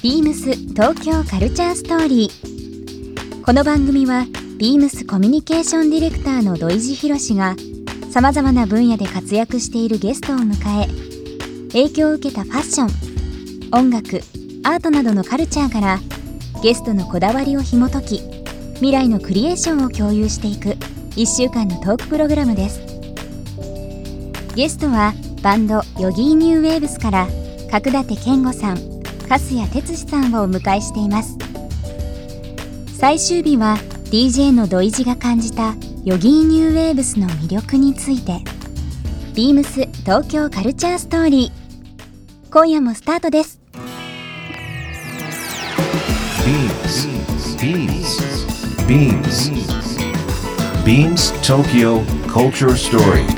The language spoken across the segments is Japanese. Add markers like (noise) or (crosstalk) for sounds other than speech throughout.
ビームス東京カルチャーストーリー。この番組はビームスコミュニケーションディレクターの土井博志がさまざまな分野で活躍しているゲストを迎え影響を受けたファッション音楽アートなどのカルチャーからゲストのこだわりを紐解き未来のクリエーションを共有していく1週間のトークプログラムです。ゲストはバンドヨギーニューウェーブスから角舘健吾さん粕谷哲司さんをお迎えしています最終日は DJ の土井地が感じたヨギーニューウェーブスの魅力についてビームス東京カルチャーストーリー今夜もスタートです Beams. Beams. Beams Tokyo Culture Story.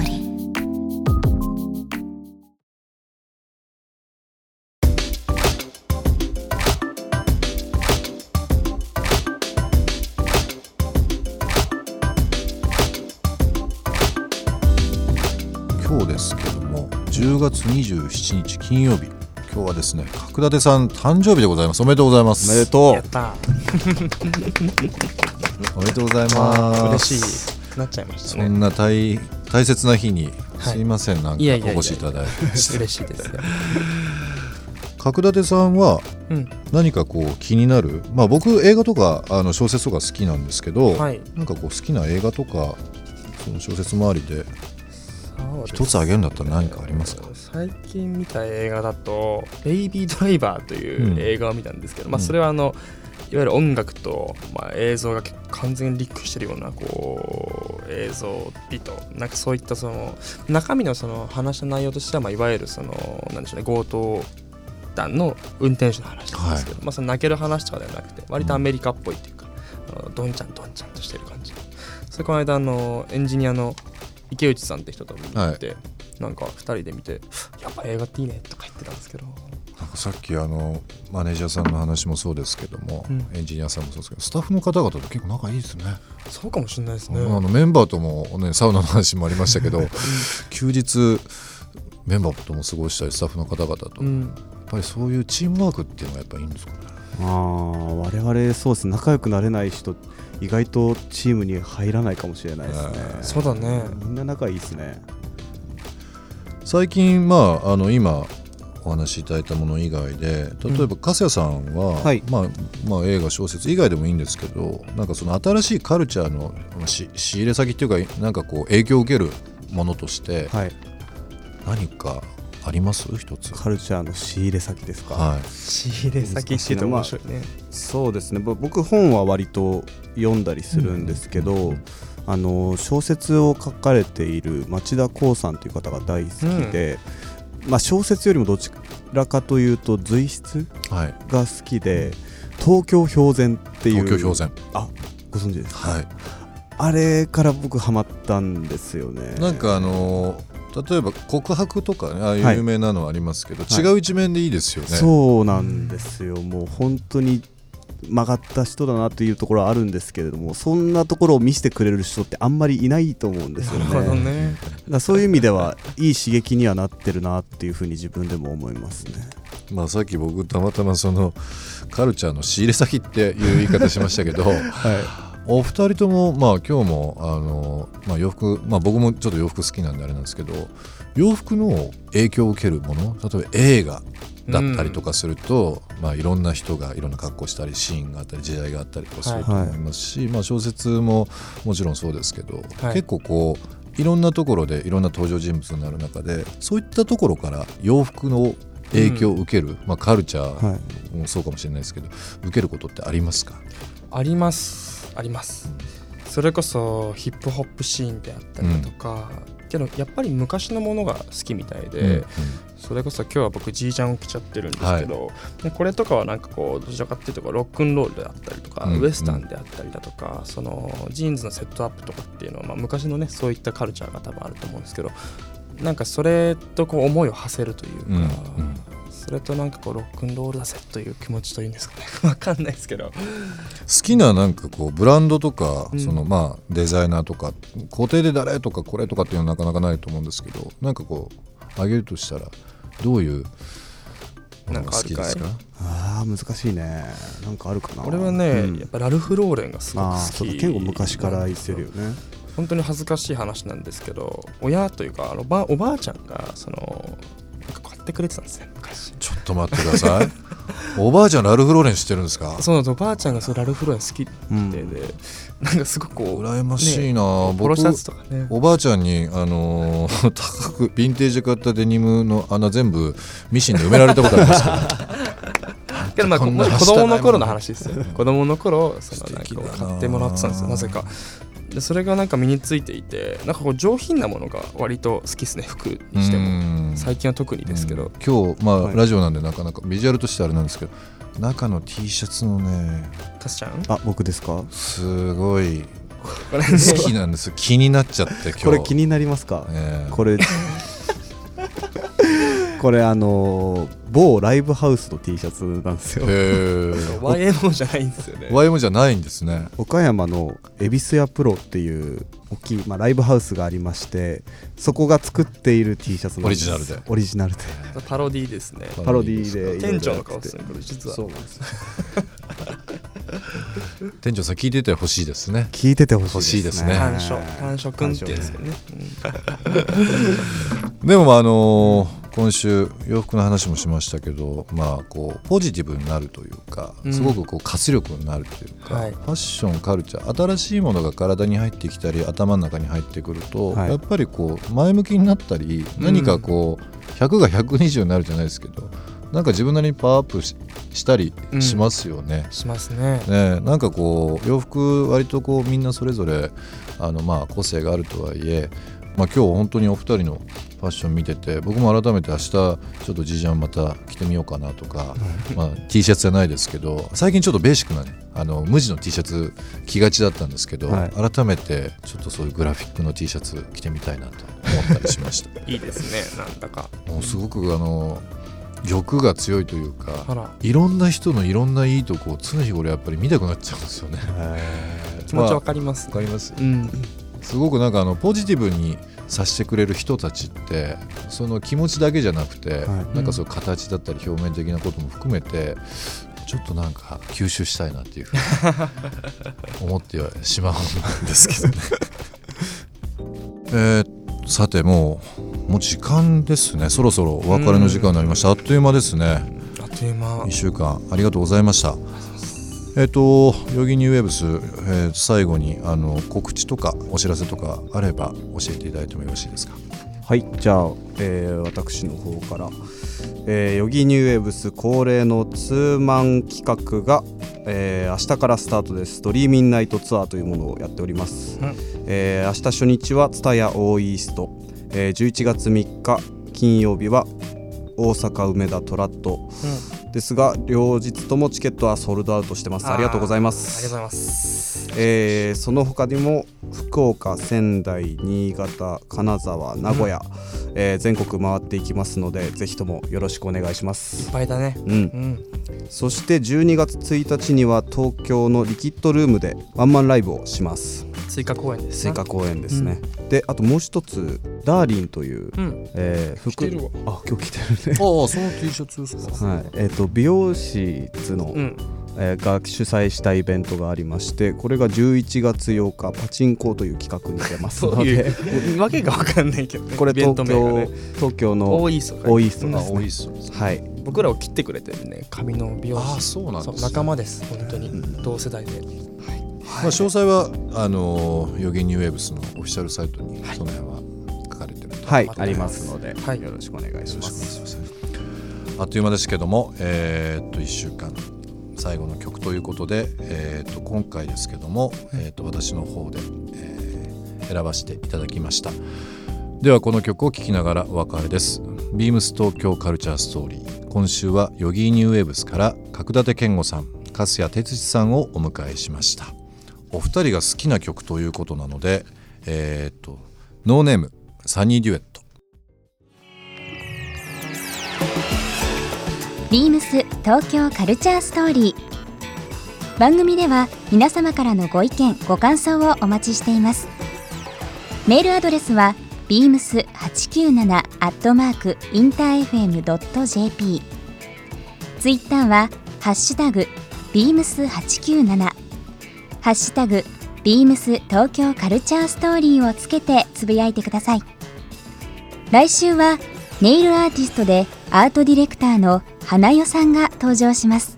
リー。10月27日金曜日今日はですね角館さん誕生日でございます。おめでとうございます。おめでとやった (laughs) おめでとうございます。嬉しい。なっちゃいましたそねんな大大切な日に、はい。すいませんなんかお越しいただいて。嬉しいですよ。角館さんはうん。何かこう気になる？まあ僕映画とかあの小説とか好きなんですけど、はい。なんかこう好きな映画とかその小説周りで一つあげるんだったら何かありますか？最近見た映画だと「ベイビードライバー」という映画を見たんですけど、まあ、うんそれはあのいわゆる音楽と、まあ、映像が完全にリンクしてるようなこう映像美となんかそういったその中身のその話の内容としては、まあ、いわゆるそのなんでしょうね強盗団の運転手の話なんですけど、まあ、その泣ける話とかではなくて割とアメリカっぽいっていうか、あのどんちゃんどんちゃんとしてる感じ。それこの間あのエンジニアの池内さんって人と見に行って、なんか2人で見て「やっぱ映画っていいね」とか言ってたんですけど。なんかさっきあのマネージャーさんの話もそうですけども、うん。エンジニアさんもそうですけどスタッフの方々と結構仲いいですね。そうかもしれないですね。あのメンバーとも、ね、サウナの話もありましたけど休日メンバーとも過ごしたりスタッフの方々と、やっうん、ぱりそういうチームワークっていうのがやっぱいいんですかね。うあー我々そうです仲良くなれない人意外とチームに入らないかもしれないですね。そうだね。みんな仲いいですね。最近まああの今お話しいただいたもの以外で例えば粕谷さんは、はい。まあまあ、映画小説以外でもいいんですけどなんかその新しいカルチャーの仕入れ先っていうかなんかこう影響を受けるものとしてはい。何かあります？一つ。カルチャーの仕入れ先ですか、はい。仕入れ先って言うと面白いね。そうですね。ぼ僕本は割と読んだりするんですけど、あの小説を書かれている町田光さんという方が大好きで、まあ、小説よりもどちらかというと随筆はい。が好きで東京評前っていう。東京評前あご存知ですか？はい。あれから僕ハマったんですよね。なんかあのー例えば告白とかねああいうはい有名なのはありますけど、はい。違う一面でいいですよね。そうなんですよ、もう本当に曲がった人だなというところはあるんですけれどもそんなところを見せてくれる人ってあんまりいないと思うんですよね。なるほどね。だそういう意味ではいい刺激にはなってるなっていうふうに自分でも思いますね。まあさっき僕たまたまそのカルチャーの仕入れ先っていう言い方しましたけど、(laughs) お二人ともまあ今日もあの、まあ、洋服、まあ、僕もちょっと洋服好きなんであれなんですけど洋服の影響を受けるもの例えば映画だったりとかすると、まあ、いろんな人がいろんな格好したりシーンがあったり時代があったりとかすると思いますし、まあ、小説ももちろんそうですけど、はい。結構こういろんなところでいろんな登場人物になる中でそういったところから洋服の影響を受ける、まあ、カルチャーもそうかもしれないですけど、受けることってありますか？あります。あります。それこそヒップホップシーンであったりだとか、けどやっぱり昔のものが好きみたいで、うんうん。それこそ今日は僕ジージャンを着ちゃってるんですけど、でこれとかはなんかこうどちらかっていうとロックンロールであったりとか、うん。ウエスタンであったりだとかそのジーンズのセットアップとかっていうのは、まあ、昔のねそういったカルチャーが多分あると思うんですけどなんかそれとこう思いを馳せるというか、うんうんそれとなんかこうロックンロールだぜという気持ちというんですかね。(laughs) わかんないですけど。好きななんかこうブランドとか、うん。そのまあデザイナーとか固定で誰とかこれとかっていうのはなかなかないと思うんですけどなんかこうあげるとしたらどういうものが好きですか？なんあー難しいね。なんかあるかな。俺はね、うん。やっぱラルフ・ローレンがすごくああ好き結構昔から言ってるよね。本当に恥ずかしい話なんですけど親というかあのばおばあちゃんがそのなんか買ってくれてたんですね。昔ちょっと待ってください。(laughs) おばあちゃんラルフ・ローレン知ってるんですか？そうなんですおばあちゃんがそうラルフ・ローレン好きで、うん。でなんかすごくこう羨ましいな、ポ僕ロシャツとかね。おばあちゃんに、あのー (laughs) 高くヴィンテージで買ったデニムの穴全部ミシンで埋められたことありますから (laughs) けどまあ子供の頃の話ですよ子供の頃そのなんか買ってもらってたんですよ。なぜかでそれがなんか身についていてなんかこう上品なものが割と好きですね服にしても。も最近は特にですけど、今日まあ、はい。ラジオなんでなかなかビジュアルとしてあれなんですけど中の T シャツのねタスちゃん？あ僕ですか？すごい (laughs) 好き。なんです気になっちゃって今日。これ気になりますか？ええ。これこれあのー某ライブハウスの T シャツなんですよ。へえ YMO じゃないんですよね。YM じゃないんですね。岡山の恵比寿屋プロっていう大きい、まあ、ライブハウスがありましてそこが作っている T シャツなんです。オリジナルで。オリジナルで。パロディーですね。パロディーで。店長の顔ですねこれ実は。そうなんです。店長さん聞いててほしいですね。聞いててほしいですね。短所短所くんっていうんですけどね、(laughs) でもまああのー今週洋服の話もしましたけどまあこうポジティブになるというかうん。すごくこう活力になるというか、はい。ファッションカルチャー新しいものが体に入ってきたり頭の中に入ってくると、はい。やっぱりこう前向きになったり何かこう100が120になるじゃないですけどなんか自分なりにパワーアップししたりしますよね。しますね。ね、なんかこう洋服割とこうみんなそれぞれあのまあ個性があるとはいえ、まあ、今日本当にお二人のファッション見てて僕も改めて明日ちょっとジージャンまた着てみようかなとか、まあ、T シャツじゃないですけど最近ちょっとベーシックなねあの無地の T シャツ着がちだったんですけど、はい。改めてちょっとそういうグラフィックの T シャツ着てみたいなと思ったりしました。(laughs) いいですねなんだか。もうすごくあの欲が強いというかいろんな人のいろんないいとこを常日頃やっぱり見たくなっちゃうんですよね。気持ちわかります、わかります。うん。すごくなんかあのポジティブにさせてくれる人たちってその気持ちだけじゃなくて、はいなんかそう形だったり表面的なことも含めてちょっとなんか吸収したいなっていうふうに (laughs) 思ってはしまうんですけどね。(laughs) えーさてもうもう時間ですねそろそろお別れの時間になりましたあっという間ですね。あっという間1週間ありがとうございました。えっ、と、ヨギニューウェブス、えー最後にあの告知とかお知らせとかあれば教えていただいてもよろしいですか？はいじゃあ、えー私の方から、えー、ヨギニューウェブス恒例のツーマン企画が、えー明日からスタートです。 Dreamin' Night ツアーというものをやっております、うん。えー明日初日は TSUTAYA O-EAST、えー11月3日金曜日は大阪梅田 TRAD ですが両日ともチケットはソールドアウトしてます。ありがとうございまありがとうすございます。えーその他にも福岡仙台新潟金沢名古屋、えー全国回っていきますのでぜひともよろしくお願いしまいっす、ぱいだね。うん。う、ん。そして12月1日には東京のリキッドルームでワンマンライブをします追加公演です追加公演ですね、であともう一つダーリンという、うん。えー服着てるわ。あ今日着てるね。ああ、その T シャツですか。はい。えー、と美容室の、うん。えーが主催したイベントがありましてこれが11月8日パチンコという企画に出ますの (laughs) そういでうわけがわかんないけどねこれ東京、ね。東京のオーイーストオーイーストうんですね多いっすよ。はい。僕らを切ってくれてるね髪の美容師。ああ、そうなんです、ね。仲間です本当に。うん。同世代でまあ、詳細はあのヨギニューウェーブスのオフィシャルサイトにその辺は書かれてると。はいありますので、はい。よろしくお願いします。あっという間ですけども、えーっと1週間最後の曲ということで、えーっと今回ですけども、えーっと私の方で、えー選ばせていただきました。ではこの曲を聴きながらお別れです。ビームス東京カルチャーストーリー。今週はヨギーニューウェーブスから角舘健吾さん粕谷哲司さんをお迎えしましたお二人が好きな曲ということなのでえーっと Noname Sunny Duet。ビームス東京カルチャーストーリー。番組では皆様からのご意見ご感想をお待ちしています。メールアドレスは beams897 アットマークインター FM.jp ツイッターはハッシュタグ beams897 ハッシュタグ beams 東京カルチャーストーリーをつけてつぶやいてください。来週はネイルアーティストでアートディレクターの花代さんが登場します。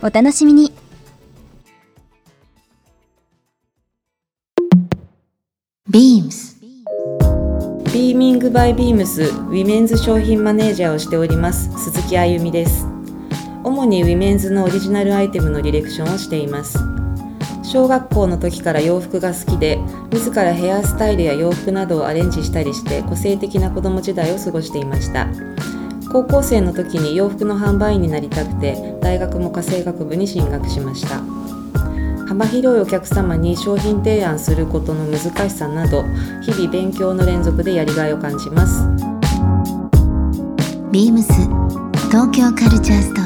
お楽しみに。Beams ビーミングバイビームスウィメンズ商品マネージャーをしております鈴木あゆみです。主にウィメンズのオリジナルアイテムのディレクションをしています小学校の時から洋服が好きで自らヘアスタイルや洋服などをアレンジしたりして個性的な子供時代を過ごしていました。高校生の時に洋服の販売員になりたくて大学も家政学部に進学しました。幅広いお客様に商品提案することの難しさなど日々勉強の連続でやりがいを感じます。Beams 東京カルチャーストーリー